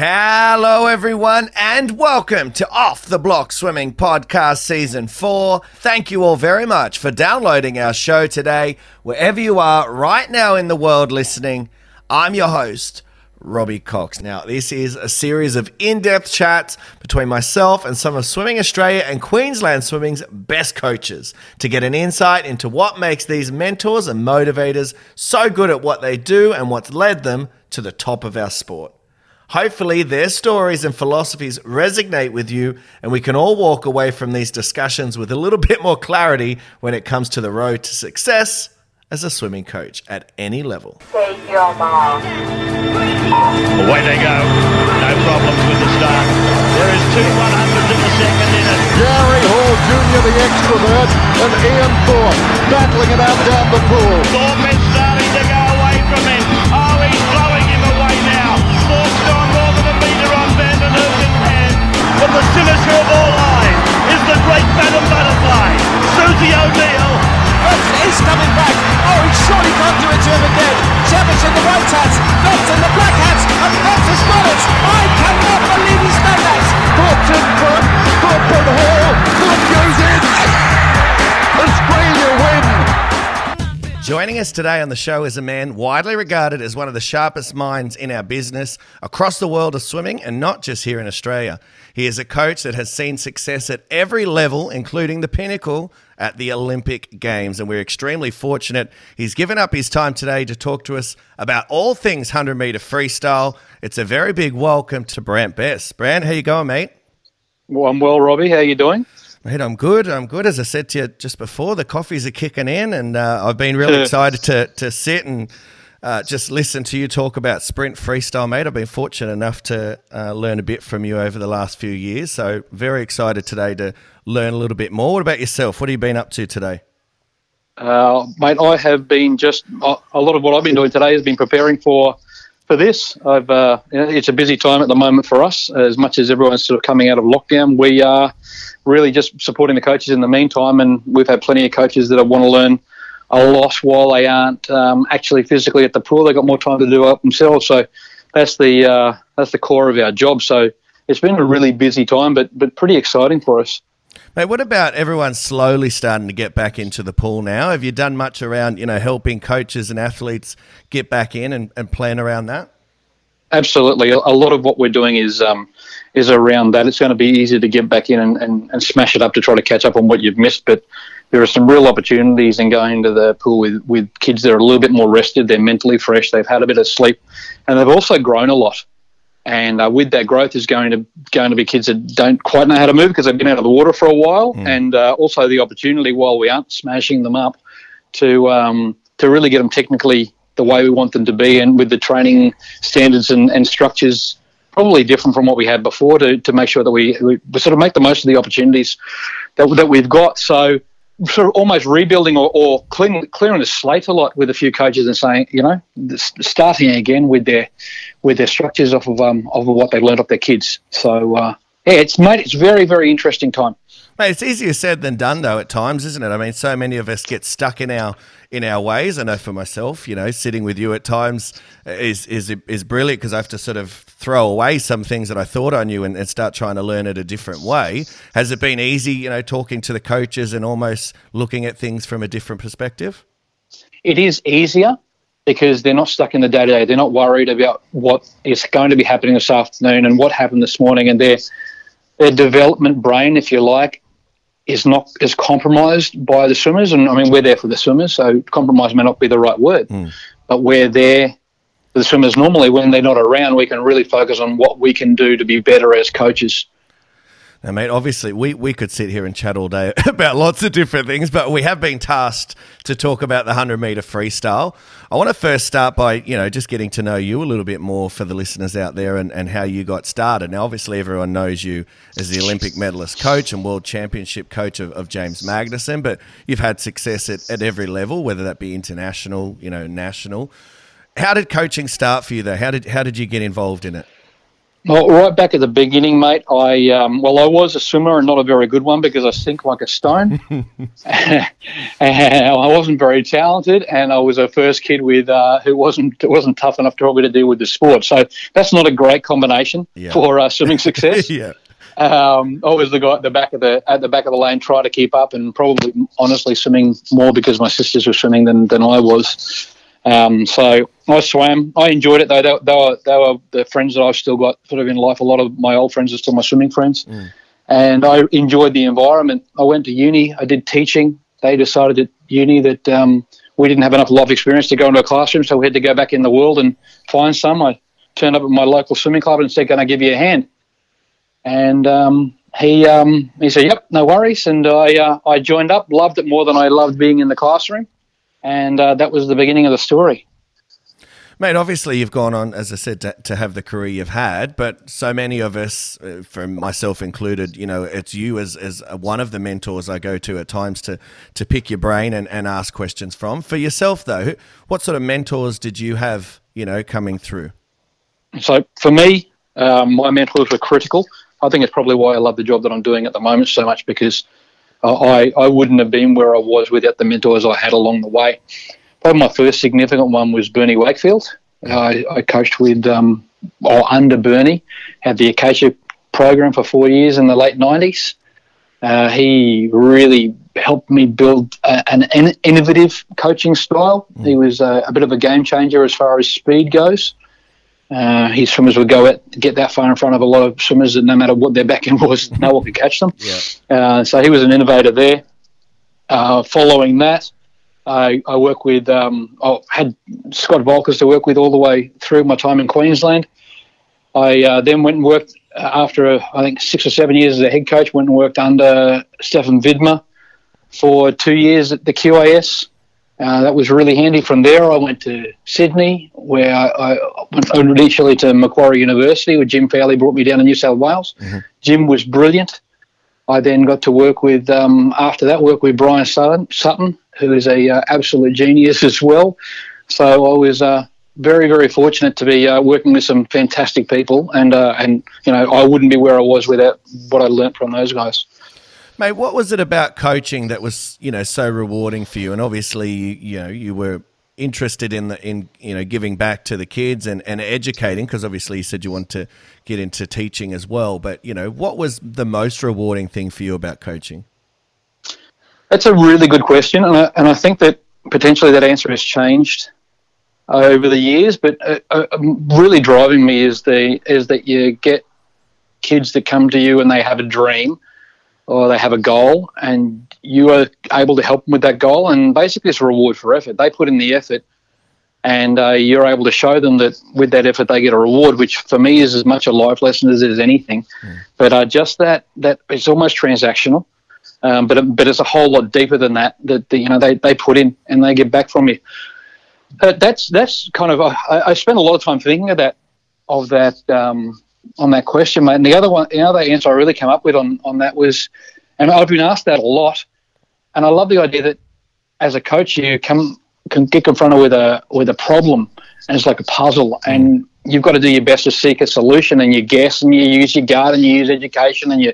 Hello, everyone, and welcome to Off the Block Swimming Podcast Season 4. Thank you all very much for downloading our show today, wherever you are right now in the world listening. I'm your host, Robbie Cox. Now, this is a series of in depth chats between myself and some of Swimming Australia and Queensland Swimming's best coaches to get an insight into what makes these mentors and motivators so good at what they do and what's led them to the top of our sport. Hopefully, their stories and philosophies resonate with you, and we can all walk away from these discussions with a little bit more clarity when it comes to the road to success as a swimming coach at any level. Take your mom. Away they go. No problems with the start. There is two 100s in the second inning. Gary Hall Jr., the extrovert, and Ian Thorpe battling it out down the pool. Hand. But the sinister of all eyes is the great Madam Butterfly, Susie O'Neill. He's coming back. Oh, he surely can't do it to him again. Cavic in the white hats, Phelps in the black hats, and Phelps has got it. I cannot believe he's done that. Thorpe's in front. Thorpe and Hall. Thorpe goes in. Australia win. Joining us today on the show is a man widely regarded as one of the sharpest minds in our business across the world of swimming and not just here in Australia. He is a coach that has seen success at every level, including the pinnacle at the Olympic Games. And we're extremely fortunate. He's given up his time today to talk to us about all things 100 meter freestyle. It's a very big welcome to Brant Best. Brant, how you going, mate? Well, I'm well, Robbie. How you doing? Mate, I'm good. I'm good. As I said to you just before, the coffees are kicking in, and uh, I've been really excited to to sit and uh, just listen to you talk about sprint freestyle, mate. I've been fortunate enough to uh, learn a bit from you over the last few years, so very excited today to learn a little bit more. What about yourself? What have you been up to today? Uh, mate, I have been just a a lot of what I've been doing today has been preparing for for this. I've uh, it's a busy time at the moment for us. As much as everyone's sort of coming out of lockdown, we are really just supporting the coaches in the meantime, and we've had plenty of coaches that want to learn a lot while they aren't um, actually physically at the pool. They've got more time to do it themselves. So that's the uh, that's the core of our job. So it's been a really busy time, but but pretty exciting for us. Mate, what about everyone slowly starting to get back into the pool now? Have you done much around, you know, helping coaches and athletes get back in and, and plan around that? Absolutely. A lot of what we're doing is um, is around that. It's going to be easy to get back in and, and, and smash it up to try to catch up on what you've missed. But there are some real opportunities in going to the pool with, with kids that are a little bit more rested. They're mentally fresh. They've had a bit of sleep, and they've also grown a lot. And uh, with that growth is going to going to be kids that don't quite know how to move because they've been out of the water for a while, and uh, also the opportunity while we aren't smashing them up to um, to really get them technically the way we want them to be, and with the training standards and, and structures probably different from what we had before to, to make sure that we, we, we sort of make the most of the opportunities that, that we've got. So sort of almost rebuilding or, or clearing, clearing the slate a lot with a few coaches and saying, you know, starting again with their with their structures off of um, of what they've learned off their kids. So uh, yeah, it's made it's very very interesting time. Mate, it's easier said than done though at times, isn't it? I mean, so many of us get stuck in our in our ways. I know for myself, you know, sitting with you at times is is is brilliant because I have to sort of throw away some things that I thought I knew and, and start trying to learn it a different way. Has it been easy, you know, talking to the coaches and almost looking at things from a different perspective? It is easier because they're not stuck in the day to day. They're not worried about what is going to be happening this afternoon and what happened this morning, and their their development brain, if you like, is not is compromised by the swimmers. And I mean, we're there for the swimmers, so compromise may not be the right word, hmm. but we're there the swimmers. Normally, when they're not around, we can really focus on what we can do to be better as coaches. Now, mate, obviously, we, we could sit here and chat all day about lots of different things, but we have been tasked to talk about the 100 meter freestyle. I want to first start by, you know, just getting to know you a little bit more for the listeners out there and, and how you got started. Now, obviously, everyone knows you as the Olympic medalist coach and world championship coach of, of James Magnussen, but you've had success at, at every level, whether that be international, you know, national. How did coaching start for you, though? How did, how did you get involved in it? Well, right back at the beginning, mate. I um, well, I was a swimmer and not a very good one because I sink like a stone, and I wasn't very talented. And I was a first kid with uh, who wasn't wasn't tough enough to probably to deal with the sport. So that's not a great combination Yeah. for uh, swimming success. yeah. Um, I was the guy at the back of the at the back of the lane, trying to keep up, and probably honestly swimming more because my sisters were swimming than, than I was. Um, so I swam. I enjoyed it though. They, they were they were the friends that I've still got sort of in life. A lot of my old friends are still my swimming friends, and I enjoyed the environment. I went to uni. I did teaching. They decided at uni that um, we didn't have enough life experience to go into a classroom, so we had to go back in the world and find some. I turned up at my local swimming club and said, "Can I give you a hand?" and um, he um, he said, "Yep, no worries." And I uh, I joined up, loved it more than I loved being in the classroom, and uh, that was the beginning of the story. Mate, obviously you've gone on, as I said, to, to have the career you've had, but so many of us, uh, from myself included, you know, it's you as, as one of the mentors I go to at times to, to pick your brain and, and ask questions from. For yourself, though, what sort of mentors did you have, you know, coming through? So for me, um, my mentors were critical. I think it's probably why I love the job that I'm doing at the moment so much because uh, I I wouldn't have been where I was without the mentors I had along the way. Probably my first significant one was Bernie Wakefield. I, I coached with um, or under Bernie, had the Acacia program for four years in the late '90s. Uh, he really helped me build a, an in- innovative coaching style. He was a, a bit of a game changer as far as speed goes. Uh, his swimmers would go out, get that far in front of a lot of swimmers that no matter what their backend was, no one could catch them. Yeah. Uh, so he was an innovator there. Uh, following that, I, I work with, um, I had Scott Volkers to work with all the way through my time in Queensland. I uh, then went and worked uh, after, I think, six or seven years as a head coach, went and worked under Stefan Widmer for two years at the QAS. Uh, that was really handy. From there, I went to Sydney, where I, I went initially to Macquarie University, where Jim Fowlie brought me down to New South Wales. Jim was brilliant. I then got to work with, um, after that, work with Brian Sutton, Sutton who is a uh, absolute genius as well. So I was uh, very, very fortunate to be uh, working with some fantastic people, and uh, and you know I wouldn't be where I was without what I learnt from those guys. Mate, what was it about coaching that was, you know, so rewarding for you? And obviously, you, you know, you were interested in the in you know giving back to the kids and and educating because obviously you said you want to get into teaching as well. But you know, what was the most rewarding thing for you about coaching? That's a really good question, and I, and I think that potentially that answer has changed over the years. But uh, uh, really driving me is the is that you get kids that come to you and they have a dream or they have a goal, and you are able to help them with that goal, and basically it's a reward for effort. They put in the effort, and uh, you're able to show them that with that effort they get a reward, which for me is as much a life lesson as it is anything. But uh, just that that it's almost transactional um, but but it's a whole lot deeper than that. That the, you know they, they put in and they get back from you. Uh, that's that's kind of I, I spent a lot of time thinking of that of that um, on that question, mate. And the other one, the other answer I really came up with on on that was, and I've been asked that a lot, and I love the idea that as a coach you come can get confronted with a with a problem and it's like a puzzle mm. and you've got to do your best to seek a solution and you guess and you use your gut and you use education and you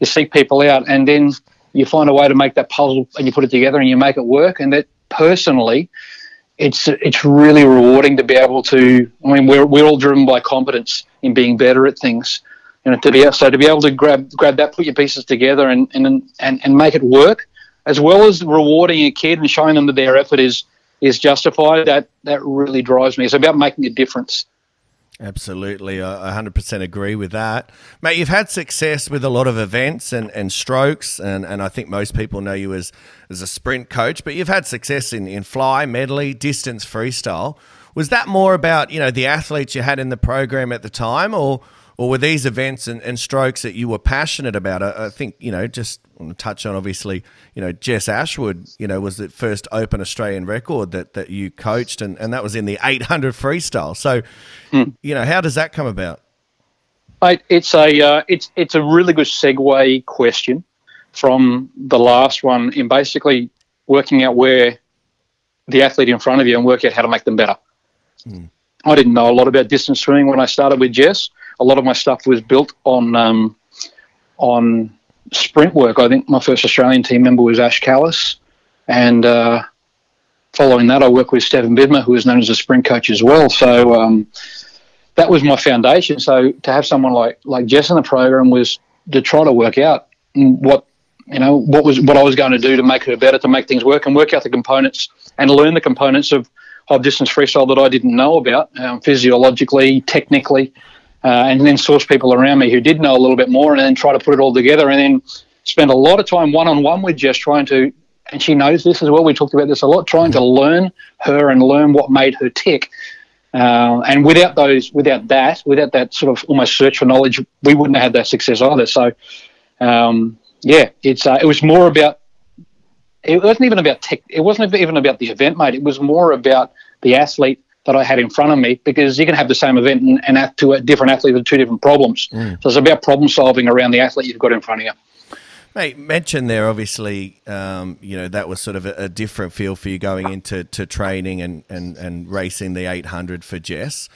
you seek people out and then you find a way to make that puzzle and you put it together and you make it work and that personally it's it's really rewarding to be able to I mean we're we're all driven by competence in being better at things. Know to be so to be able to grab grab that put your pieces together and and and, and make it work as well as rewarding a kid and showing them that their effort is is justified that that really drives me. It's about making a difference Absolutely, I I 100% agree with that. Mate, you've had success with a lot of events and, and strokes, and, and I think most people know you as, as a sprint coach, but you've had success in, in fly, medley, distance, freestyle. Was that more about, you know, the athletes you had in the program at the time, or or were these events and, and strokes that you were passionate about? I, I think, you know, just want to touch on obviously, you know, Jess Ashwood, you know, was the first open Australian record that, that you coached, and, and that was in the 800 freestyle. So, you know, how does that come about? Mate, it's a uh, it's it's a really good segue question from the last one in basically working out where the athlete in front of you and work out how to make them better. I didn't know a lot about distance swimming when I started with Jess. A lot of my stuff was built on um, on sprint work. I think my first Australian team member was Ash Callus, and uh, following that, I worked with Stephen Widmer, who was known as a sprint coach as well. So um, that was my foundation. So to have someone like like Jess in the program was to try to work out what you know what was what I was going to do to make her better, to make things work, and work out the components and learn the components of of distance freestyle that I didn't know about um, physiologically, technically, uh, and then source people around me who did know a little bit more, and then try to put it all together, and then spend a lot of time one on one with Jess trying to. And she knows this as well. We talked about this a lot, trying to learn her and learn what made her tick. Uh, and without those, without that, without that sort of almost search for knowledge, we wouldn't have had that success either. So, um, yeah, it's uh, it was more about. It wasn't even about tech. It wasn't even about the event, mate. It was more about the athlete that I had in front of me because you can have the same event and, and act to a different athlete with two different problems. Mm. So it's about problem solving around the athlete you've got in front of you. Mate, mentioned there, obviously, um, you know, that was sort of a, a, different feel for you going into to training and, and, and racing the 800 for Jess.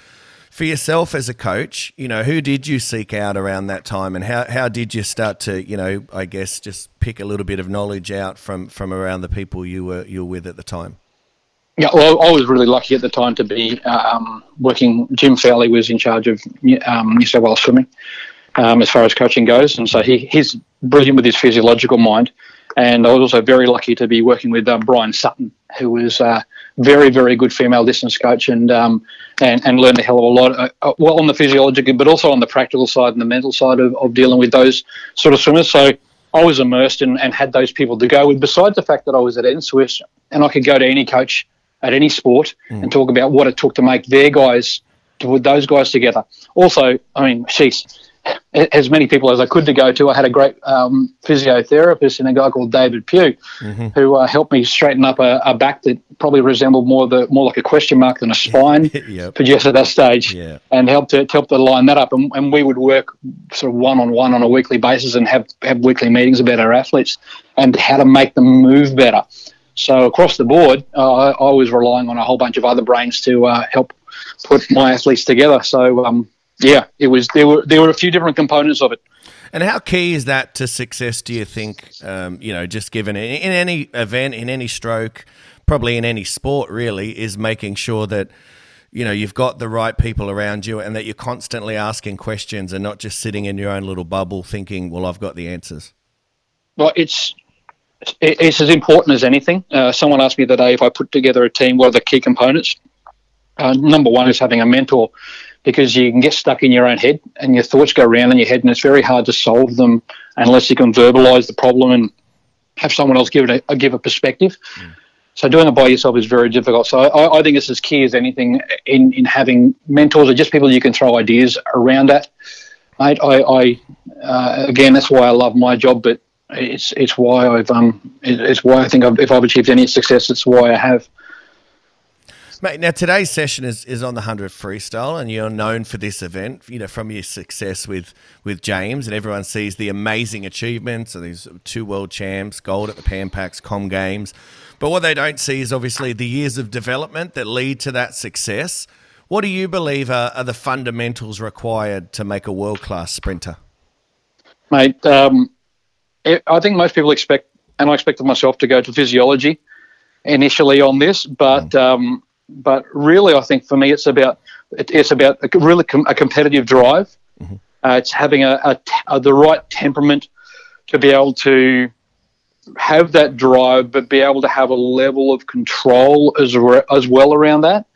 For yourself as a coach, you know, who did you seek out around that time and how, how did you start to, you know, I guess just pick a little bit of knowledge out from, from around the people you were, you were with at the time? Yeah, well, I was really lucky at the time to be um, working. Jim Fowlie was in charge of um, New South Wales swimming um, as far as coaching goes, and so he, he's brilliant with his physiological mind. And I was also very lucky to be working with uh, Brian Sutton, who was a very, very good female distance coach, and um, and, and learned a hell of a lot. Uh, uh, well, on the physiological, but also on the practical side and the mental side of, of dealing with those sort of swimmers. So I was immersed and, and had those people to go with. Besides the fact that I was at NSWIS and I could go to any coach at any sport mm. and talk about what it took to make their guys to put those guys together. Also, I mean, she's as many people as I could to go to. I had a great um, physiotherapist and a guy called David Pugh, mm-hmm. who uh, helped me straighten up a, a, back that probably resembled more the more like a question mark than a spine yep. for just at that stage, yeah. and helped to help to line that up. And, and we would work sort of one on one on a weekly basis and have have weekly meetings about our athletes and how to make them move better. So across the board, uh, I, was relying on a whole bunch of other brains to uh, help put my athletes together. So um, yeah, it was there were there were a few different components of it. And how key is that to success? Do you think? Um, you know, just given in, in any event, in any stroke, probably in any sport, really, is making sure that you know you've got the right people around you and that you're constantly asking questions and not just sitting in your own little bubble thinking, "Well, I've got the answers." Well, it's it's as important as anything. Uh, someone asked me the day if I put together a team, what are the key components? Uh, number one is having a mentor because you can get stuck in your own head and your thoughts go around in your head and it's very hard to solve them unless you can verbalize the problem and have someone else give it a, give a perspective. Mm. So doing it by yourself is very difficult. So I, I, think it's as key as anything in, in having mentors or just people you can throw ideas around at. Mate, I, I uh, again, that's why I love my job, but it's it's why I've um it's why I think I've, if I've achieved any success, it's why I have. Mate, now today's session is, is on the hundred freestyle, and you're known for this event. You know from your success with with James, and everyone sees the amazing achievements of these two world champs, gold at the Pan Pacs, Com Games. But what they don't see is obviously the years of development that lead to that success. What do you believe are, are the fundamentals required to make a world class sprinter? Mate, um, I think most people expect, and I expected myself to go to physiology initially on this, but mm. um, but really, I think for me, it's about it's about a really com- a competitive drive. Mm-hmm. Uh, it's having a, a, a, the right temperament to be able to have that drive, but be able to have a level of control as re- as well around that.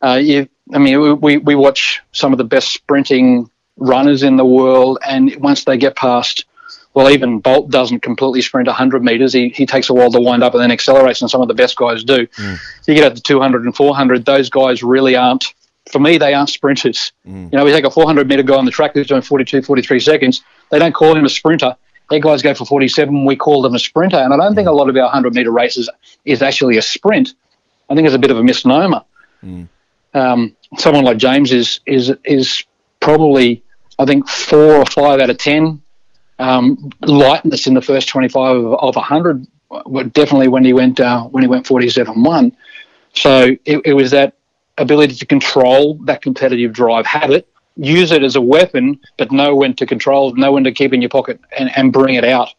Uh, you, I mean, we, we watch some of the best sprinting runners in the world, and once they get past well, even Bolt doesn't completely sprint 100 meters. He, he takes a while to wind up and then accelerates, and some of the best guys do. Mm. You get up to 200 and 400, those guys really aren't, for me, they aren't sprinters. Mm. You know, we take a 400 meter guy on the track who's doing 42, 43 seconds. They don't call him a sprinter. Their guys go for 47. We call them a sprinter. And I don't think a lot of our 100 meter races is actually a sprint. I think it's a bit of a misnomer. Mm. Um, someone like James is is is probably I think four or five out of ten um, lightness in the first 25 of, of 100, definitely when he went uh, when he went 47-1. So it, it, was that ability to control that competitive drive, have it, use it as a weapon, but know when to control, know when to keep in your pocket and, and bring it out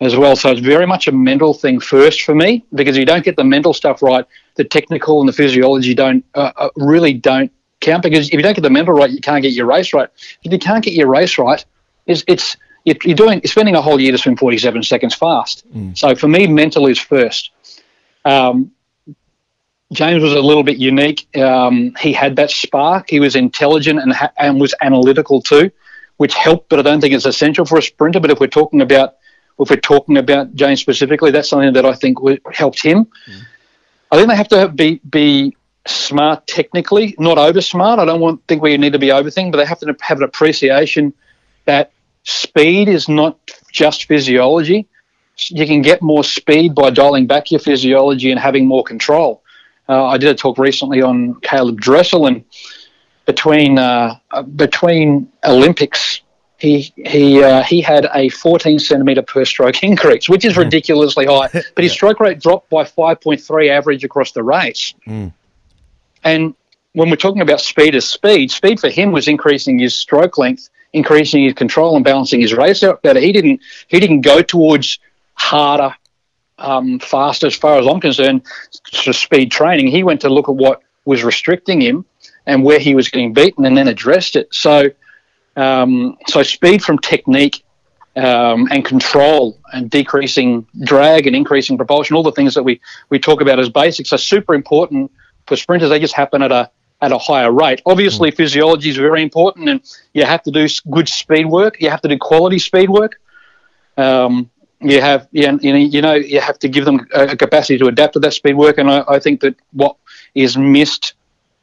as well. So it's very much a mental thing first for me because you don't get the mental stuff right, the technical and the physiology don't uh, uh, really don't count because if you don't get the mental right, you can't get your race right. If you can't get your race right, it's, it's you're doing you're spending a whole year to swim 47 seconds fast. So for me, mental is first. Um, James was a little bit unique. Um, he had that spark. He was intelligent and, ha- and was analytical too, which helped. But I don't think it's essential for a sprinter. But if we're talking about if we're talking about James specifically, that's something that I think w- helped him. I think they have to be be smart technically, not over smart. I don't want think we need to be overthinking, but they have to have an appreciation that speed is not just physiology. You can get more speed by dialing back your physiology and having more control. Uh, I did a talk recently on Caleb Dressel, and between uh, uh, between Olympics, he he uh, he had a 14 centimeter per stroke increase, which is ridiculously high. But his stroke rate dropped by 5.3 average across the race. And when we're talking about speed as speed, speed for him was increasing his stroke length, increasing his control, and balancing his race out better. He didn't he didn't go towards harder, um, faster. As far as I'm concerned, of speed training. He went to look at what was restricting him and where he was getting beaten, and then addressed it. So, um, so speed from technique. Um, and control and decreasing drag and increasing propulsion, all the things that we, we talk about as basics are super important for sprinters. They just happen at a at a higher rate. Obviously, physiology is very important, and you have to do good speed work. You have to do quality speed work. Um, you have you know, you know you have to give them a, capacity to adapt to that speed work, and I, I think that what is missed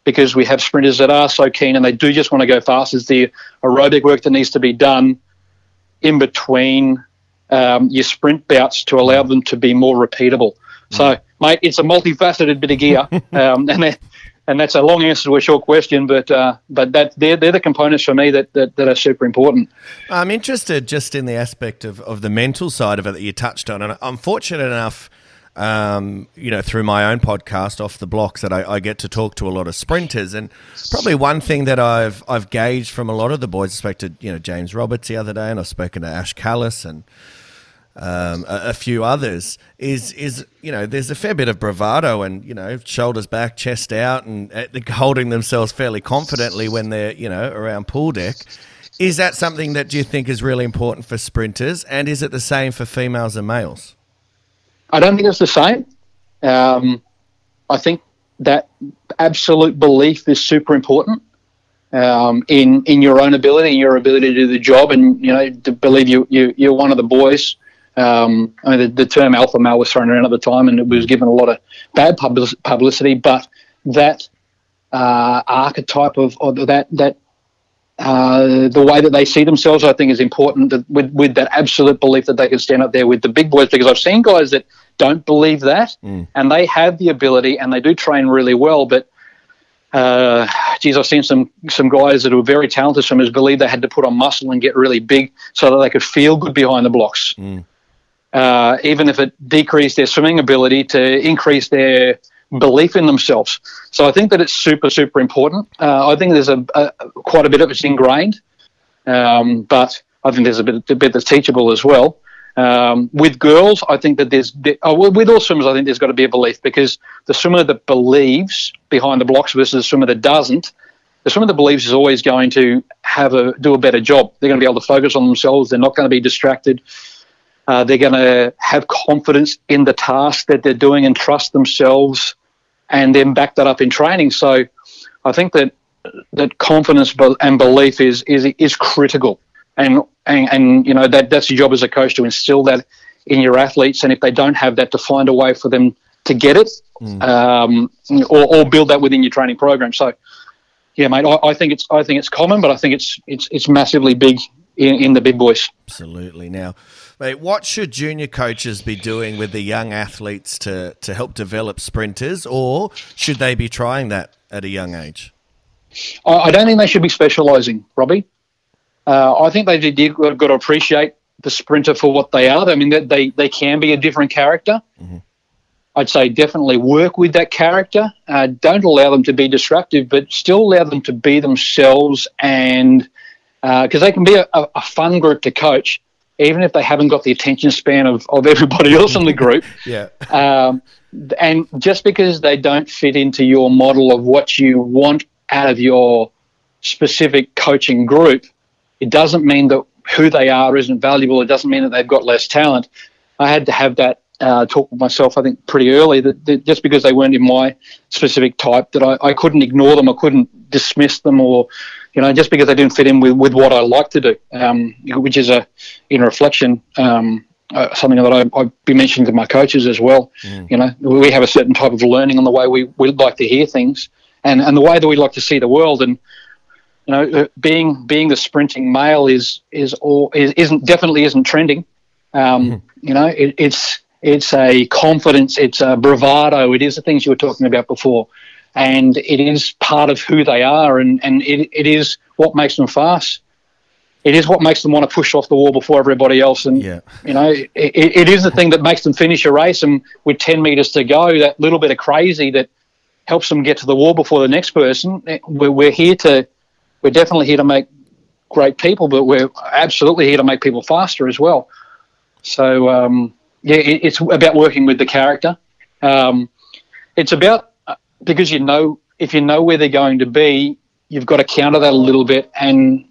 because we have sprinters that are so keen and they do just want to go fast is the aerobic work that needs to be done in between um, your sprint bouts to allow them to be more repeatable. So, mate, it's a multifaceted bit of gear, um, and and that's a long answer to a short question, but uh, but that they're, they're the components for me that, that, that are super important. I'm interested just in the aspect of, of the mental side of it that you touched on. And I'm fortunate enough, um, you know, through my own podcast, Off the Blocks, that I, I get to talk to a lot of sprinters. And probably one thing that I've I've gauged from a lot of the boys, I spoke to, you know, James Roberts the other day, and I've spoken to Ash Callus and um, a, a few others is is you know there's a fair bit of bravado and you know shoulders back, chest out, and uh, holding themselves fairly confidently when they're you know around pool deck. Is that something that do you think is really important for sprinters, and is it the same for females and males? I don't think it's the same. Um, I think that absolute belief is super important um, in in your own ability, your ability to do the job, and you know to believe you, you you're one of the boys. Um, I mean, the, the term alpha male was thrown around at the time, and it was given a lot of bad public- publicity. But that uh, archetype of or that that uh, the way that they see themselves, I think, is important. That with with that absolute belief that they can stand up there with the big boys, because I've seen guys that don't believe that, and they have the ability and they do train really well, but. Uh, geez, I've seen some some guys that were very talented swimmers believe they had to put on muscle and get really big so that they could feel good behind the blocks. Uh, even if it decreased their swimming ability to increase their belief in themselves. So I think that it's super super important. Uh, I think there's a, a quite a bit of it's ingrained, um, but I think there's a bit a bit that's teachable as well. Um, with girls, I think that there's oh, with all swimmers, I think there's got to be a belief because the swimmer that believes behind the blocks versus the swimmer that doesn't, the swimmer that believes is always going to have a do a better job. They're going to be able to focus on themselves. They're not going to be distracted. Uh, they're going to have confidence in the task that they're doing and trust themselves, and then back that up in training. So, I think that that confidence and belief is is is critical, and and, and you know that that's your job as a coach to instill that in your athletes, and if they don't have that, to find a way for them to get it, um, or, or build that within your training program. So, yeah, mate, I, I think it's I think it's common, but I think it's it's it's massively big in, in the big boys. Absolutely. Now, mate, what should junior coaches be doing with the young athletes to to help develop sprinters, or should they be trying that at a young age? I, I don't think they should be specialising, Robbie. Uh, I think they did got, to appreciate the sprinter for what they are. I mean, they they, they can be a different character. I'd say definitely work with that character. Uh, don't allow them to be disruptive, but still allow them to be themselves and because uh, they can be a, a, fun group to coach, even if they haven't got the attention span of, of everybody else in the group. yeah. Um, and just because they don't fit into your model of what you want out of your specific coaching group, it doesn't mean that who they are isn't valuable. It doesn't mean that they've got less talent. I had to have that uh, talk with myself, I think, pretty early that, that, just because they weren't in my specific type, that I, I couldn't ignore them, I couldn't dismiss them, or you know, just because they didn't fit in with, with what I like to do, um, which is a in reflection. Um, uh, something that I, I've been mentioning to my coaches as well. Mm. You know, we have a certain type of learning on the way we, we like to hear things and, and the way that we like to see the world. And, you know, uh, being being the sprinting male is is all is, isn't definitely isn't trending. Um, mm. You know, it, it's it's a confidence, it's a bravado, it is the things you were talking about before, and it is part of who they are, and and it, it is what makes them fast it is what makes them want to push off the wall before everybody else. And, yeah. you know, it, it is the thing that makes them finish a race. And with 10 metres to go, that little bit of crazy that helps them get to the wall before the next person. We're, we're here to, we're definitely here to make great people, but we're absolutely here to make people faster as well. So, um, yeah, it, it's about working with the character. Um, it's about, because you know, if you know where they're going to be, you've got to counter that a little bit and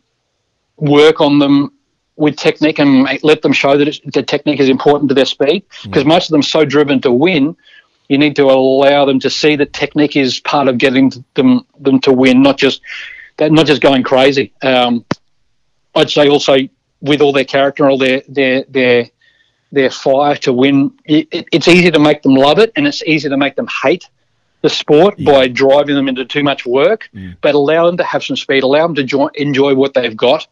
work on them with technique and let them show that the technique is important to their speed. Because mm. most of them are so driven to win you need to allow them to see that technique is part of getting them them to win not just that not just going crazy. Um, I'd say also with all their character and all their their their their fire to win it, it's easy to make them love it and it's easy to make them hate the sport yeah. by driving them into too much work, mm. but allow them to have some speed, allow them to join, enjoy what they've got.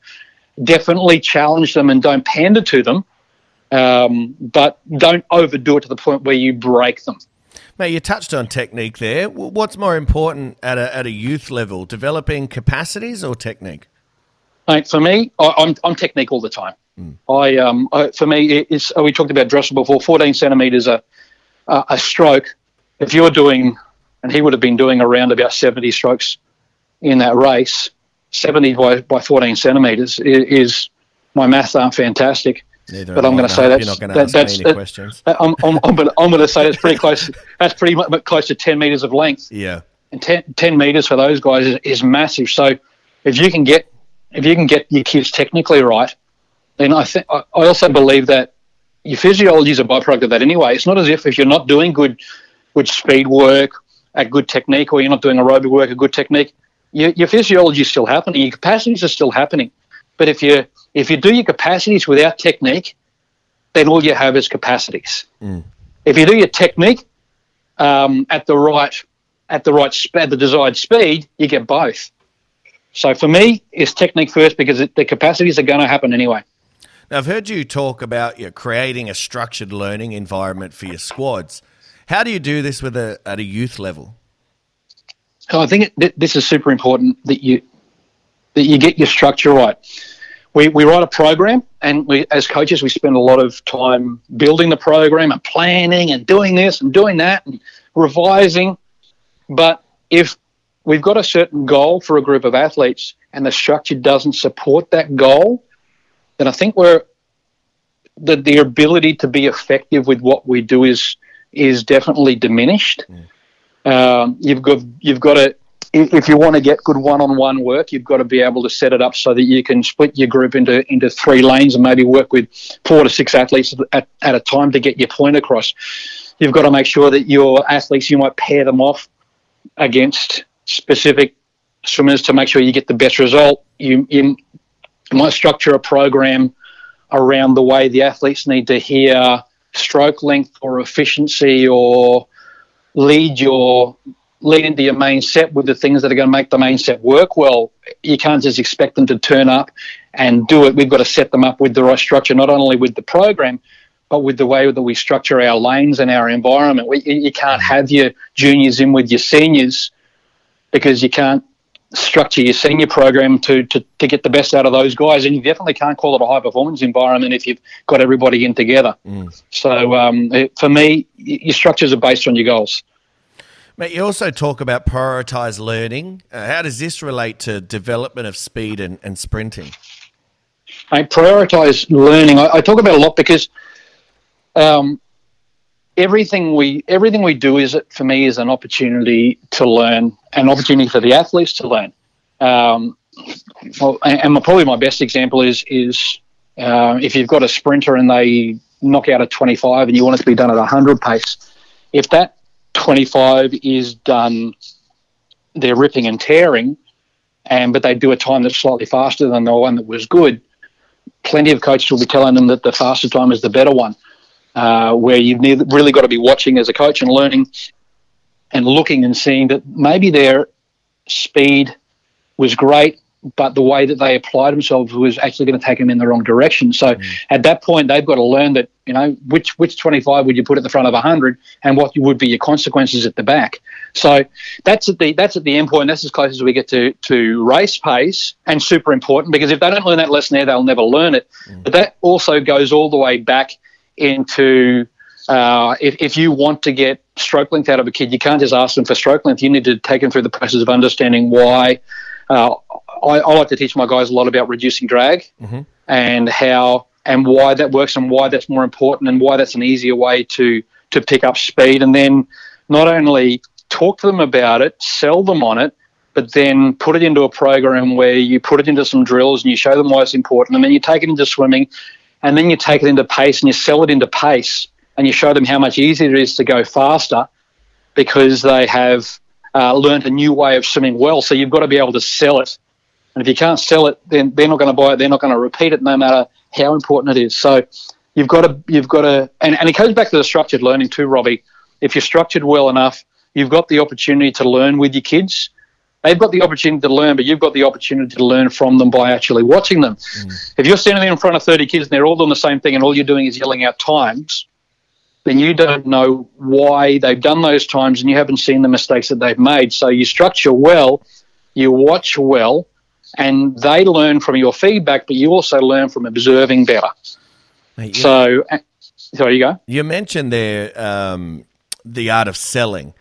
Definitely challenge them and don't pander to them, um, but don't overdo it to the point where you break them. Mate, you touched on technique there. What's more important at a, at a youth level, developing capacities or technique? Mate, for me, I, am I'm, I'm technique all the time. Mm. I, um, I, for me, it's, we talked about Dressel before. 14 centimeters a, a, a stroke. If you're doing and he would have been doing around about 70 strokes in that race. 70 by, by 14 centimetres is, is, my maths aren't fantastic. Neither but I'm going to say that's, that, that's that. I'm, I'm, I'm, going to say that's pretty close. That's pretty much close to 10 metres of length. Yeah. And 10, 10 metres for those guys is, is massive. So if you can get if you can get your kids technically right, then I think I also believe that your physiology is a byproduct of that anyway. It's not as if if you're not doing good good speed work a good technique or you're not doing aerobic work, a good technique, your, your physiology is still happening, your capacities are still happening. But if you if you do your capacities without technique, then all you have is capacities. Mm. If you do your technique um, at the right at the right at the desired speed, you get both. So for me, it's technique first because it, the capacities are going to happen anyway. Now, I've heard you talk about you creating a structured learning environment for your squads. How do you do this with a at a youth level? Oh, I think it, this is super important that you that you get your structure right. We, we write a program, and we, as coaches, we spend a lot of time building the program and planning and doing this and doing that and revising. But if we've got a certain goal for a group of athletes and the structure doesn't support that goal, then I think we're the, the ability to be effective with what we do is is definitely diminished. Um, you've got you've got to if you want to get good one-on-one work, you've got to be able to set it up so that you can split your group into into three lanes and maybe work with four to six athletes at, at a time to get your point across. You've got to make sure that your athletes you might pair them off against specific swimmers to make sure you get the best result. You, you might structure a program around the way the athletes need to hear stroke length or efficiency or lead your lead into your main set with the things that are going to make the main set work well. You can't just expect them to turn up and do it. We've got to set them up with the right structure, not only with the program, but with the way that we structure our lanes and our environment. We, you can't have your juniors in with your seniors because you can't structure your senior program to, to, to get the best out of those guys. And you definitely can't call it a high performance environment if you've got everybody in together. So um, it, for me, your structures are based on your goals. Mate, you also talk about prioritized learning. Uh, how does this relate to development of speed and, and sprinting? I prioritize learning. I, I talk about a lot because um, everything we everything we do is for me is an opportunity to learn, an opportunity for the athletes to learn. Um, well, and, my, probably my best example is is uh, if you've got a sprinter and they knock out a 25 and you want it to be done at a 100 pace, if that 25 is done, they're ripping and tearing, and but they do a time that's slightly faster than the one that was good plenty of coaches will be telling them that the faster time is the better one. Uh, where you've really got to be watching as a coach and learning and looking and seeing that maybe their speed was great, but the way that they applied themselves was actually going to take them in the wrong direction. So at that point, they've got to learn that you know which which 25 would you put at the front of 100, and what would be your consequences at the back. So that's at the that's at the end point. That's as close as we get to to race pace, and super important because if they don't learn that lesson there, they'll never learn it. But that also goes all the way back into uh, if, if you want to get stroke length out of a kid, you can't just ask them for stroke length. You need to take them through the process of understanding why. Uh, I, I like to teach my guys a lot about reducing drag and how and why that works and why that's more important and why that's an easier way to to pick up speed and then not only talk to them about it, sell them on it, but then put it into a program where you put it into some drills and you show them why it's important and then you take it into swimming and then you take it into pace and you sell it into pace and you show them how much easier it is to go faster because they have uh, learned a new way of swimming well. So you've got to be able to sell it. And if you can't sell it, then they're not going to buy it. They're not going to repeat it, no matter how important it is. So you've got to, you've got to, and, and it goes back to the structured learning too, Robbie. If you're structured well enough, you've got the opportunity to learn with your kids. They've got the opportunity to learn, but you've got the opportunity to learn from them by actually watching them. If you're standing there in front of 30 kids and they're all doing the same thing and all you're doing is yelling out times, then you don't know why they've done those times and you haven't seen the mistakes that they've made. So you structure well, you watch well, and they learn from your feedback, but you also learn from observing better. Mate, you, So, uh, so you go. you mentioned there um, the art of selling.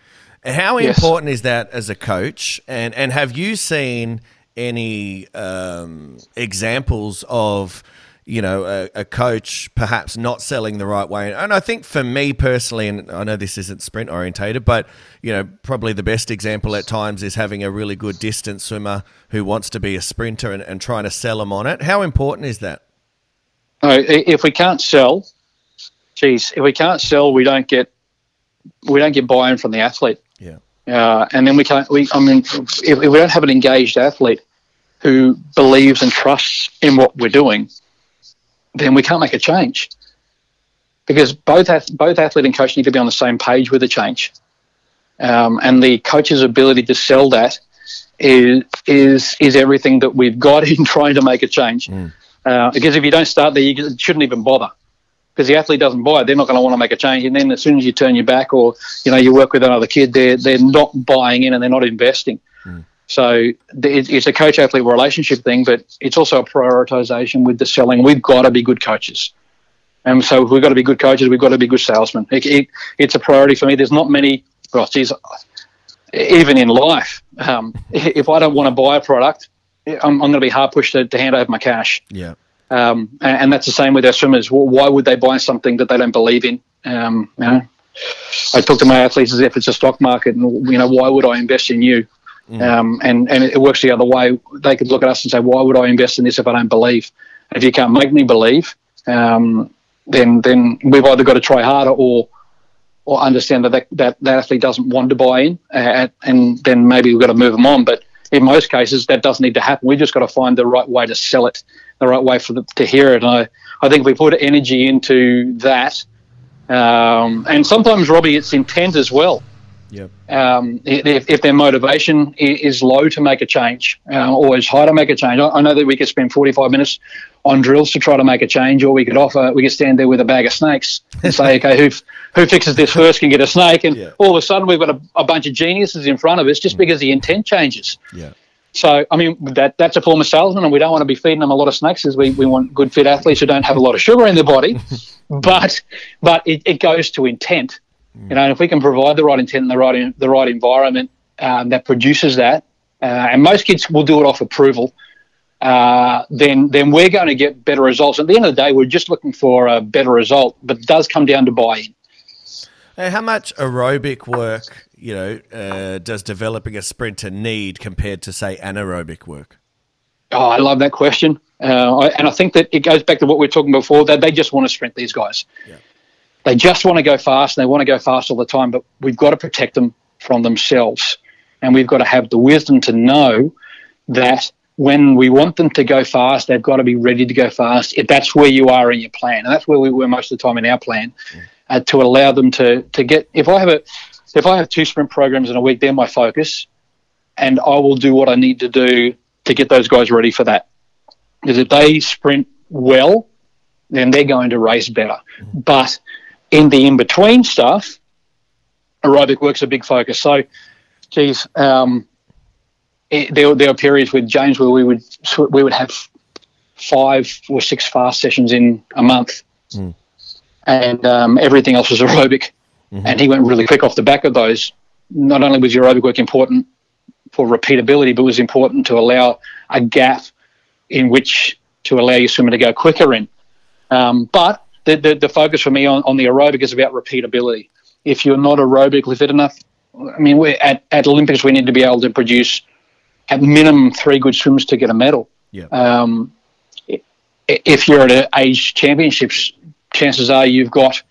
How Yes. important is that as a coach? And and have you seen any um, examples of you know a, a coach perhaps not selling the right way? And I think for me personally, and I know this isn't sprint orientated, but you know probably the best example at times is having a really good distance swimmer who wants to be a sprinter and, and trying to sell them on it. How important is that? No, if we can't sell, geez, if we can't sell, we don't get we don't get buy-in from the athlete. Yeah. Uh, and then we can't. We, I mean, if, if we don't have an engaged athlete who believes and trusts in what we're doing, then we can't make a change. Because both both athlete and coach need to be on the same page with the change, um, and the coach's ability to sell that is is is everything that we've got in trying to make a change. Uh, because if you don't start there, you shouldn't even bother because the athlete doesn't buy it, they're not going to want to make a change. And then as soon as you turn your back, or you know, you work with another kid, they're they're not buying in and they're not investing. So it's a coach athlete relationship thing, but it's also a prioritization with the selling. We've got to be good coaches, and so if we've got to be good coaches. We've got to be good salesmen. It, it, it's a priority for me. There's not many. Well, geez, even in life, um, if I don't want to buy a product, I'm, I'm going to be hard pushed to, to hand over my cash. Yeah. Um, and, and that's the same with our swimmers. Why would they buy something that they don't believe in? Um, you know, I talk to my athletes as if it's a stock market, and you know, why would I invest in you? Um, and and it works the other way. They could look at us and say, why would I invest in this if I don't believe? If you can't make me believe, um, then then we've either got to try harder or or understand that that, that, that athlete doesn't want to buy in, uh, and then maybe we've got to move them on. But in most cases, that doesn't need to happen. We've just got to find the right way to sell it, the right way for them to hear it. And I, I think we put energy into that, um, and sometimes Robbie, it's intent as well. Yep. Um, if, if their motivation is low to make a change uh, or is high to make a change, I, I know that we could spend 45 minutes on drills to try to make a change, or we could offer, we could stand there with a bag of snakes and say, okay, who who fixes this first can get a snake, and Yeah. all of a sudden we've got a, a bunch of geniuses in front of us just because the intent changes. Yeah. So, I mean, that that's a form of salesman, and we don't want to be feeding them a lot of snacks because we, we want good, fit athletes who don't have a lot of sugar in their body. but but it, it goes to intent. You know, and if we can provide the right intent and the right the right environment um, that produces that, uh, and most kids will do it off approval, uh, then then we're going to get better results. At the end of the day, we're just looking for a better result, but it does come down to buy-in. How much aerobic work, you know, uh, does developing a sprinter need compared to say anaerobic work? Oh, I love that question, uh, I, and I think that it goes back to what we were talking before. That they just want to sprint. These guys, Yeah. they just want to go fast. and They want to go fast all the time, but we've got to protect them from themselves, and we've got to have the wisdom to know that when we want them to go fast, they've got to be ready to go fast. If that's where you are in your plan, and that's where we were most of the time in our plan, uh, to allow them to to get. If I have a if I have two sprint programs in a week, they're my focus, and I will do what I need to do to get those guys ready for that. Because if they sprint well, then they're going to race better. But in the in between stuff, aerobic work's a big focus. So, geez, um, it, there, there were periods with James where we would we would have five or six fast sessions in a month, and um, everything else was aerobic. And he went really quick off the back of those. Not only was your aerobic work important for repeatability, but it was important to allow a gap in which to allow your swimmer to go quicker in. Um, but the, the, the focus for me on, on the aerobic is about repeatability. If you're not aerobically fit enough, I mean, we're at, at Olympics, we need to be able to produce at minimum three good swims to get a medal. Yeah. Um, if you're at a age championships, chances are you've got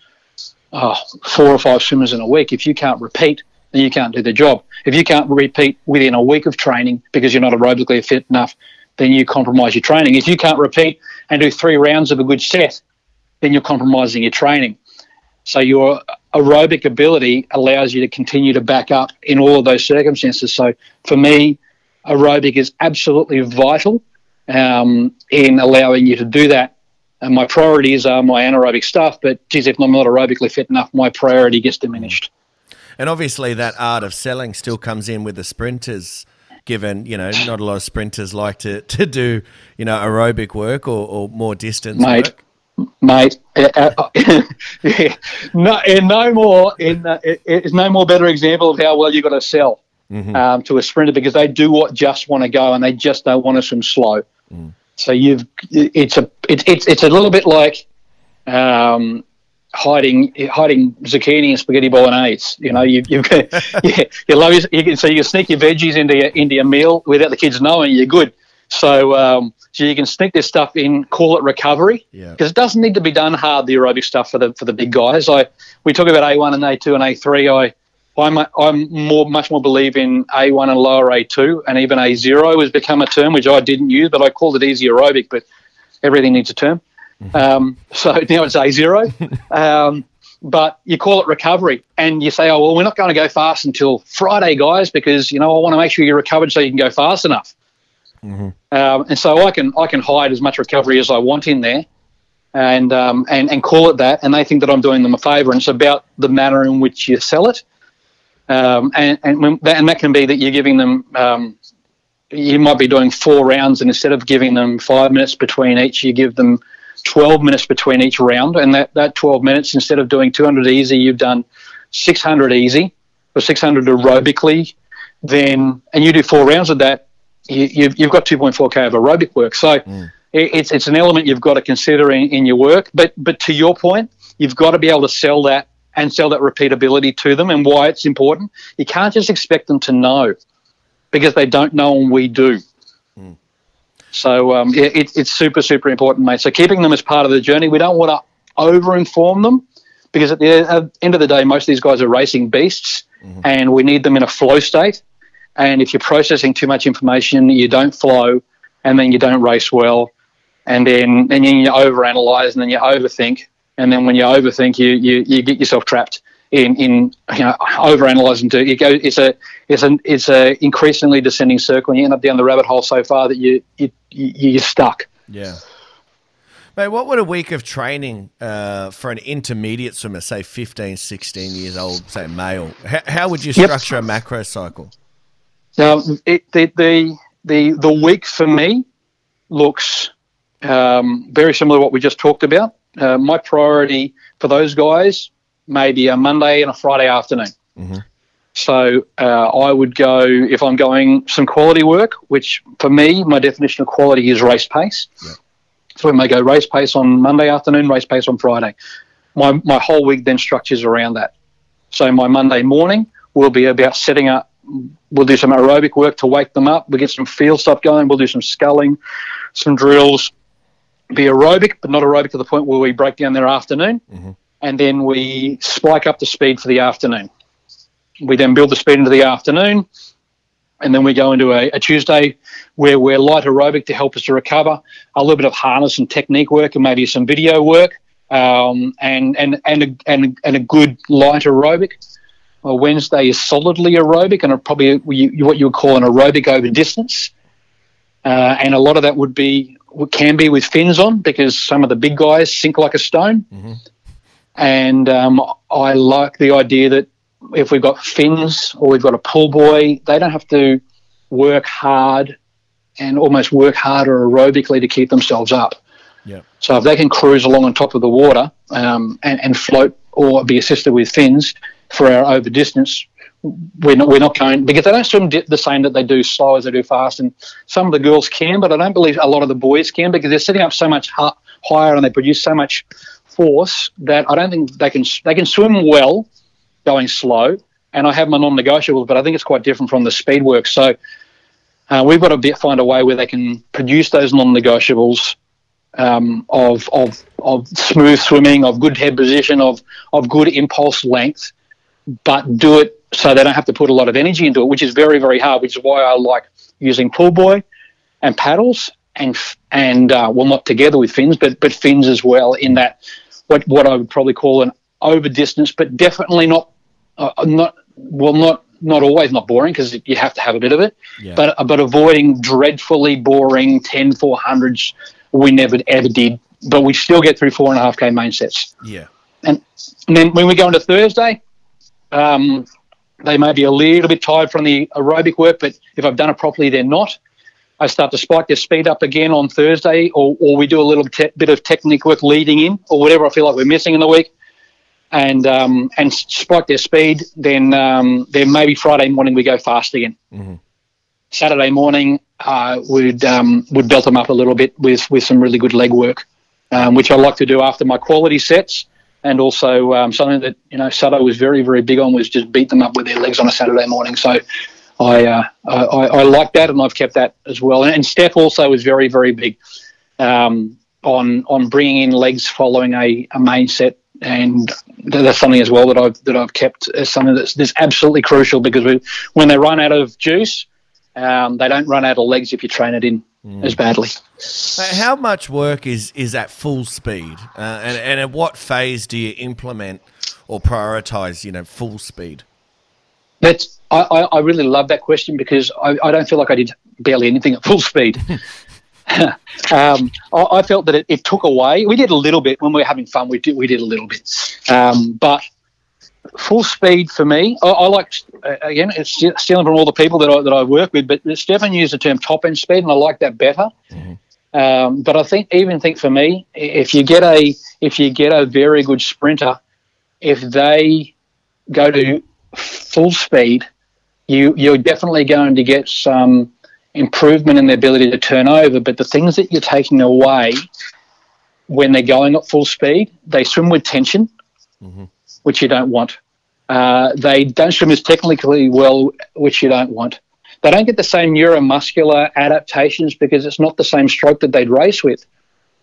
oh, four or five swimmers in a week. If you can't repeat, then you can't do the job. If you can't repeat within a week of training because you're not aerobically fit enough, then you compromise your training. If you can't repeat and do three rounds of a good set, then you're compromising your training. So your aerobic ability allows you to continue to back up in all of those circumstances. So for me, aerobic is absolutely vital um, in allowing you to do that. And my priorities are my anaerobic stuff, but geez, if I'm not aerobically fit enough, my priority gets diminished. And obviously, that art of selling still comes in with the sprinters, given, you know, not a lot of sprinters like to, to do, you know, aerobic work or, or more distance Mate, work. mate. Uh, uh, yeah, no, and no more. In uh, it, it's no more better example of how well you've got to sell um, to a sprinter because they do what just want to go and they just don't want to swim slow. So you've it's a it's it's it's a little bit like um, hiding hiding zucchini and spaghetti bolognese. You know, you you yeah, you love your, you can so you can sneak your veggies into your into your meal without the kids knowing you're good. So um, so you can sneak this stuff in, call it recovery, Yeah. because it doesn't need to be done hard. The aerobic stuff for the for the big guys. I we talk about A one and A two and A three. I I'm I'm more much more believe in A one and lower A two and even A zero has become a term which I didn't use, but I called it easy aerobic. But everything needs a term. Um, so now it's A zero. um, but you call it recovery and you say, oh, well, we're not going to go fast until Friday, guys, because, you know, I want to make sure you're recovered so you can go fast enough. Um, and so I can I can hide as much recovery as I want in there, and um, and and call it that, and they think that I'm doing them a favour. And it's about the manner in which you sell it, um, and and when, that, and that can be that you're giving them. Um, you might be doing four rounds, and instead of giving them five minutes between each, you give them 12 minutes between each round. And that, that 12 minutes, instead of doing 200 easy, you've done 600 easy or 600 aerobically. Then, and you do four rounds of that, you, you've, you've got 2.4k of aerobic work. So it, it's it's an element you've got to consider in, in your work. But but to your point, you've got to be able to sell that and sell that repeatability to them and why it's important. You can't just expect them to know because they don't know and we do. So um, it, it, it's super super important, mate. So keeping them as part of the journey, we don't want to over inform them because at the uh, end of the day, most of these guys are racing beasts, and we need them in a flow state. And if you're processing too much information, you don't flow, and then you don't race well, and then and then you overanalyze, and then you overthink, and then when you overthink, you you, you get yourself trapped in in you know overanalyzing. To you go, it's a it's an it's a increasingly descending circle, and you end up down the rabbit hole so far that you you, you you're stuck. Yeah. Mate, what would a week of training uh, for an intermediate swimmer, say 15, 16 years old, say male, how, how would you Yep. structure a macro cycle? Now, it, the, the the the week for me looks um, very similar to what we just talked about. Uh, my priority for those guys may be a Monday and a Friday afternoon. So uh, I would go if I'm going some quality work, which for me, my definition of quality is race pace. So we may go race pace on Monday afternoon, race pace on Friday. My my whole week then structures around that. So my Monday morning will be about setting up. We'll do some aerobic work to wake them up. We get some field stuff going. We'll do some sculling, some drills. Be aerobic, but not aerobic to the point where we break down their afternoon, and then we spike up the speed for the afternoon. We then build the speed into the afternoon, and then we go into a, a Tuesday where we're light aerobic to help us to recover, a little bit of harness and technique work, and maybe some video work, um, and and and a, and, and a good light aerobic. Well, Wednesday is solidly aerobic, and probably what you would call an aerobic over distance. Uh, and a lot of that would be can be with fins on because some of the big guys sink like a stone. And um, I like the idea that if we've got fins or we've got a pull buoy, they don't have to work hard and almost work harder aerobically to keep themselves up. Yeah. So if they can cruise along on top of the water um, and, and float or be assisted with fins for our over distance, we're not, we're not going because they don't swim the same that they do slow as they do fast. And some of the girls can, but I don't believe a lot of the boys can because they're setting up so much higher and they produce so much force that I don't think they can they can swim well going slow. And I have my non-negotiables, but I think it's quite different from the speed work. So uh, we've got to be, find a way where they can produce those non-negotiables um, of, of of smooth swimming, of good head position, of of good impulse length, but do it so they don't have to put a lot of energy into it, which is very very hard. Which is why I like using pull buoy and paddles, and and uh, well not together with fins, but but fins as well in that what what I would probably call an over distance, but definitely not uh, not well not not always not boring because you have to have a bit of it, Yeah. but but avoiding dreadfully boring 10 400s. We never ever did, but we still get through four and a half k main sets. Yeah. And, and then when we go into Thursday, um, they may be a little bit tired from the aerobic work, but if I've done it properly, they're not. I start to spike their speed up again on Thursday, or, or we do a little te- bit of technique work leading in, or whatever I feel like we're missing in the week, and um, and spike their speed. Then um, then maybe Friday morning we go fast again. Saturday morning uh, would um, would belt them up a little bit with with some really good leg work, um, which I like to do after my quality sets, and also um, something that you know Sato was very very big on was just beat them up with their legs on a Saturday morning. So I uh, I, I like that, and I've kept that as well. And, and Steph also was very very big um, on on bringing in legs following a, a main set. And th- that's something as well that I've that I've kept as something that's, that's absolutely crucial because we, when they run out of juice, um, they don't run out of legs if you train it in as badly. How much work is is at full speed, uh, and and at what phase do you implement or prioritize? You know, full speed. That's I, I, I really love that question because I, I don't feel like I did barely anything at full speed. um, I, I felt that it, it took away. We did a little bit when we were having fun. We did we did a little bit, um, but full speed for me. I, I like uh, again. It's stealing from all the people that I that I work with, but Stefan used the term top end speed, and I like that better. Um, but I think even think for me, if you get a if you get a very good sprinter, if they go to full speed, you you're definitely going to get some improvement in their ability to turn over. But the things that you're taking away when they're going at full speed, they swim with tension, which you don't want. Uh, they don't swim as technically well, which you don't want. They don't get the same neuromuscular adaptations because it's not the same stroke that they'd race with.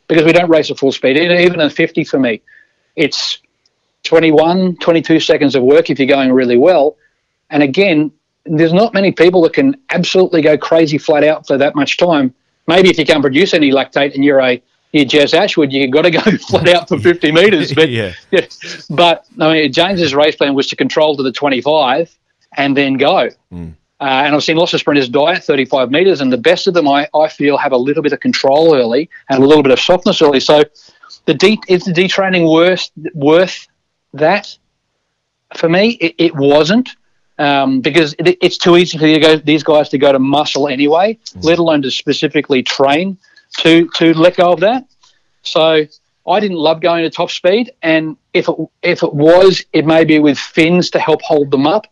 Because we don't race at full speed, even at 50 for me, it's 21, 22 seconds of work if you're going really well. And again, there's not many people that can absolutely go crazy flat out for that much time. Maybe if you can't produce any lactate and you're a you're Jazz Ashwood, you've got to go flat out for 50 metres. But Yeah. yeah. But I mean, James's race plan was to control to the 25 and then go. Uh, and I've seen lots of sprinters die at 35 metres, and the best of them, I, I feel, have a little bit of control early and a little bit of softness early. So, the de- is the detraining worth worth that? For me, it, it wasn't. um, because it, it's too easy for you to go, these guys to go to muscle anyway, let alone to specifically train to to let go of that. So I didn't love going to top speed, and if it if it was, it may be with fins to help hold them up.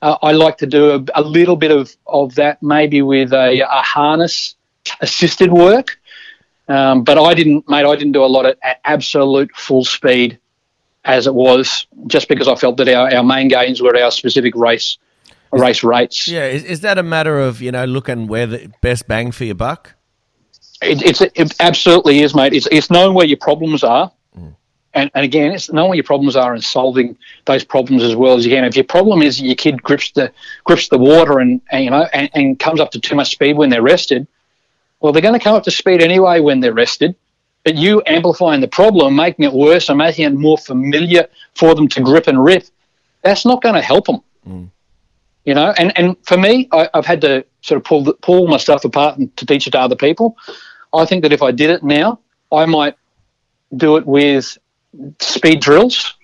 Uh, I like to do a, a little bit of, of that, maybe with a, a harness assisted work. Um, but I didn't, mate. I didn't do a lot at, at absolute full speed as it was, just because I felt that our, our main gains were our specific race race rates. Yeah, is, is that a matter of you know looking where the best bang for your buck? It, it's it absolutely is, mate. It's it's knowing where your problems are, mm. and, and again, it's knowing what your problems are and solving those problems as well as you can. If your problem is your kid grips the grips the water and, and you know and, and comes up to too much speed when they're rested, well, they're going to come up to speed anyway when they're rested. But you amplifying the problem, making it worse, and making it more familiar for them to grip and rip, that's not going to help them. Mm. You know, and, and for me, I, I've had to sort of pull the, pull my stuff apart and to teach it to other people. I think that if I did it now, I might do it with speed drills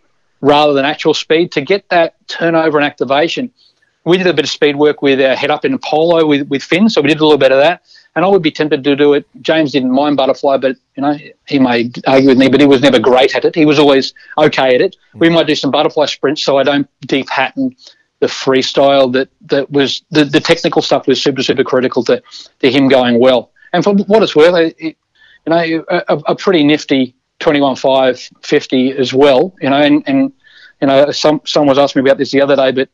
rather than actual speed to get that turnover and activation. We did a bit of speed work with our head up in polo with, with Finn, so we did a little bit of that. And I would be tempted to do it. James didn't mind butterfly, but you know he may argue with me, but he was never great at it. He was always okay at it. We might do some butterfly sprints, so I don't deep the freestyle that that was the, the technical stuff was super super critical to to him going well. And for what it's worth, it, you know, a, a pretty nifty 21.5 50 as well. You know, and, and you know, some someone was asking me about this the other day, but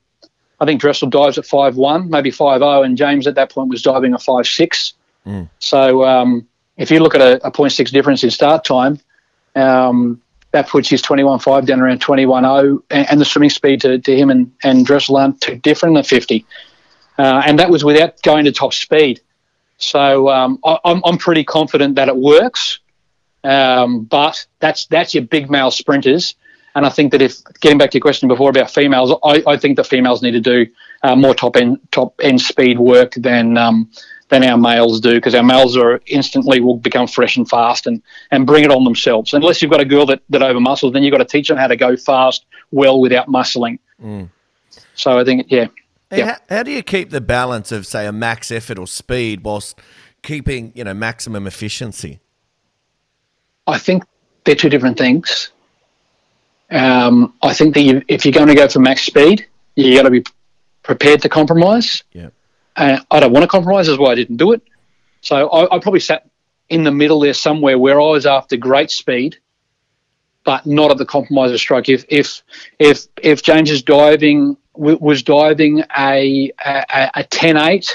I think Dressel dives at five one, maybe five zero, and James at that point was diving a five six. So um, if you look at a, a 0.6 difference in start time, um, that puts his 21.5 down around 21.0, and, and the swimming speed to, to him and, and Dressel aren't too different than 50. Uh, and that was without going to top speed. So um, I, I'm, I'm pretty confident that it works. Um, but that's that's your big male sprinters. And I think that if getting back to your question before about females, I, I think the females need to do uh, more top end top end speed work than um, than our males do because our males are instantly will become fresh and fast and, and bring it on themselves. Unless you've got a girl that, that over muscles, then you've got to teach them how to go fast well without muscling. So I think, yeah. Yeah. How, how do you keep the balance of say a max effort or speed whilst keeping you know maximum efficiency? I think they're two different things. Um, I think that you, if you're going to go for max speed, you got to be prepared to compromise. Yeah. Uh, I don't want to compromise, is why I didn't do it. So I, I probably sat in the middle there somewhere where I was after great speed, but not at the compromiser stroke. If if if if James is diving w- was diving a a, a 10-8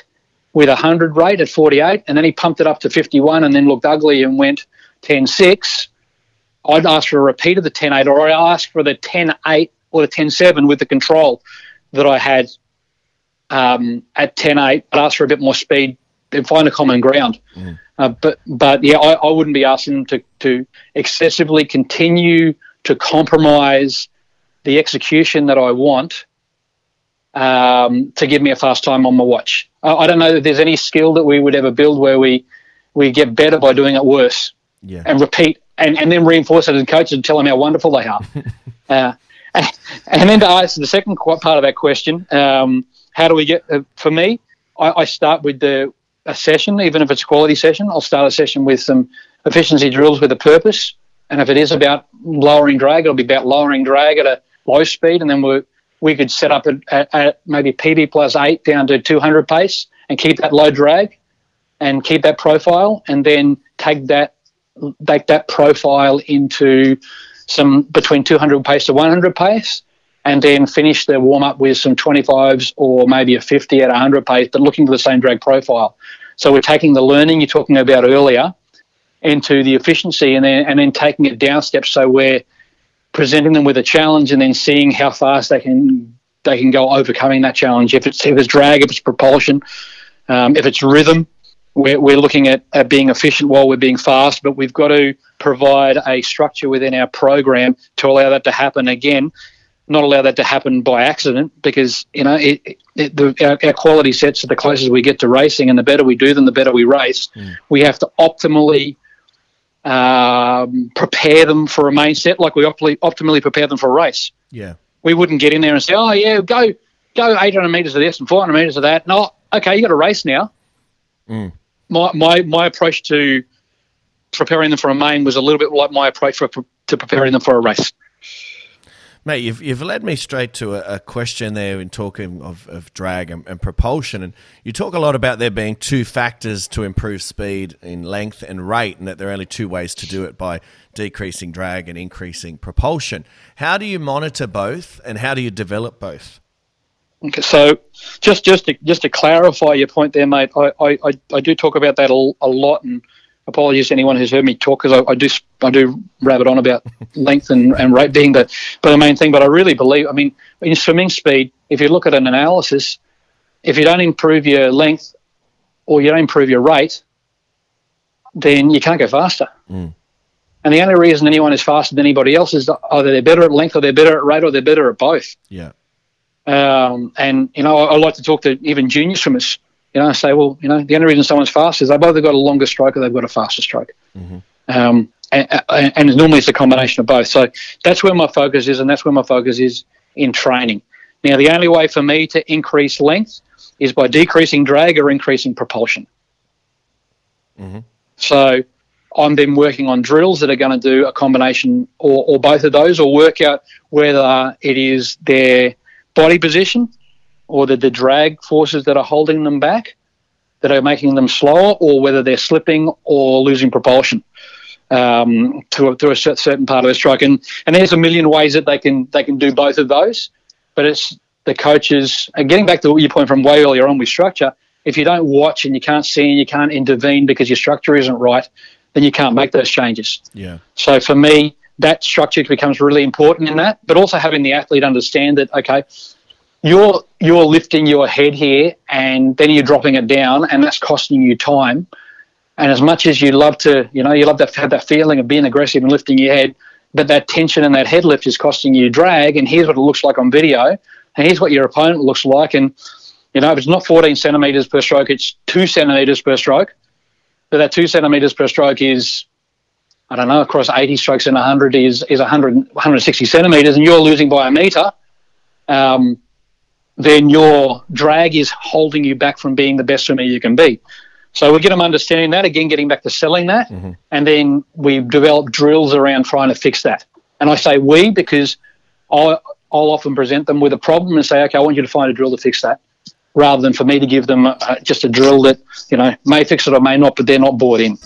with a hundred rate at 48, and then he pumped it up to 51, and then looked ugly and went 10-6, I'd ask for a repeat of the 10-8, or I'd ask for the 10-8 or the 10-7 with the control that I had um, at 10-8, but ask for a bit more speed and find a common ground. Uh, but but yeah, I, I wouldn't be asking them to, to excessively continue to compromise the execution that I want um, to give me a fast time on my watch. I, I don't know that there's any skill that we would ever build where we we get better by doing it worse Yeah. and repeat and, and then reinforce it and coaches and tell them how wonderful they are. uh, and then to answer the second part of that question, um, how do we get? Uh, for me, I, I start with the a session, even if it's a quality session. I'll start a session with some efficiency drills with a purpose, and if it is about lowering drag, it'll be about lowering drag at a low speed, and then we we could set up at, at, maybe PB plus eight down to 200 pace and keep that low drag and keep that profile, and then take that take that profile into some between 200 pace to 100 pace, and then finish the warm up with some 25s or maybe a 50 at 100 pace, but looking for the same drag profile. So we're taking the learning you're talking about earlier into the efficiency, and then and then taking it down steps. So we're presenting them with a challenge, and then seeing how fast they can they can go overcoming that challenge. If it's if it's drag, if it's propulsion, um, if it's rhythm, we're, we're looking at, at being efficient while we're being fast, but we've got to provide a structure within our program to allow that to happen again, not allow that to happen by accident because, you know, it, it, the, our, our quality sets are the closest we get to racing and the better we do them, the better we race. We have to optimally um, prepare them for a main set like we optimally, optimally prepare them for a race Yeah. we wouldn't get in there and say, "Oh yeah, go go 800 metres of this and 400 metres of that. No, okay, you got a race now. Mm. My, my, my approach to preparing them for a main was a little bit like my approach for, to preparing them for a race. Mate, you've, you've led me straight to a, a question there in talking of, of drag and, and, propulsion. And you talk a lot about there being two factors to improve speed in length and rate, and that there are only two ways to do it by decreasing drag and increasing propulsion. How do you monitor both, and how do you develop both? Okay, so just just to, just to clarify your point there, mate, I, I, I do talk about that a, a lot, and apologies to anyone who's heard me talk because I, I, do I do rabbit on about length and, and rate being the but the main thing. But I really believe, I mean, in swimming speed, if you look at an analysis, if you don't improve your length or you don't improve your rate, then you can't go faster. Mm. And the only reason anyone is faster than anybody else is either they're better at length or they're better at rate or they're better at both. Yeah. Um, and you know, I, I like to talk to even junior swimmers you know, say, well, you know, the only reason someone's fast is they've either got a longer stroke or they've got a faster stroke. Mm-hmm. Um, and, and, normally it's a combination of both. So that's where my focus is, and that's where my focus is in training. Now, the only way for me to increase length is by decreasing drag or increasing propulsion. Mm-hmm. So I'm then working on drills that are going to do a combination or, or both of those, or work out whether it is their body position or the, the drag forces that are holding them back that are making them slower, or whether they're slipping or losing propulsion um, to, a, to a certain part of the stroke. And, and there's a million ways that they can they can do both of those, but it's the coaches. And getting back to your point from way earlier on with structure, if you don't watch and you can't see and you can't intervene because your structure isn't right, then you can't make those changes. Yeah. So for me, that structure becomes really important in that, but also having the athlete understand that okay, you're you're lifting your head here and then you're dropping it down and that's costing you time. And as much as you love to you know you love to have that feeling of being aggressive and lifting your head but that tension and that head lift is costing you drag and here's what it looks like on video and here's what your opponent looks like. And you know if it's not 14 centimeters per stroke it's two centimeters per stroke. But that two centimeters per stroke is I don't know, across 80 strokes in 100 is, is 100, 160 centimeters, and you're losing by a meter. Um, then your drag is holding you back from being the best swimmer you can be. So we get them understanding that, again, getting back to selling that. Mm-hmm. And then we develop drills around trying to fix that. And I say we because I'll, I'll often present them with a problem and say, okay, I want you to find a drill to fix that, rather than for me to give them uh, just a drill that, you know, may fix it or may not, but they're not bought in.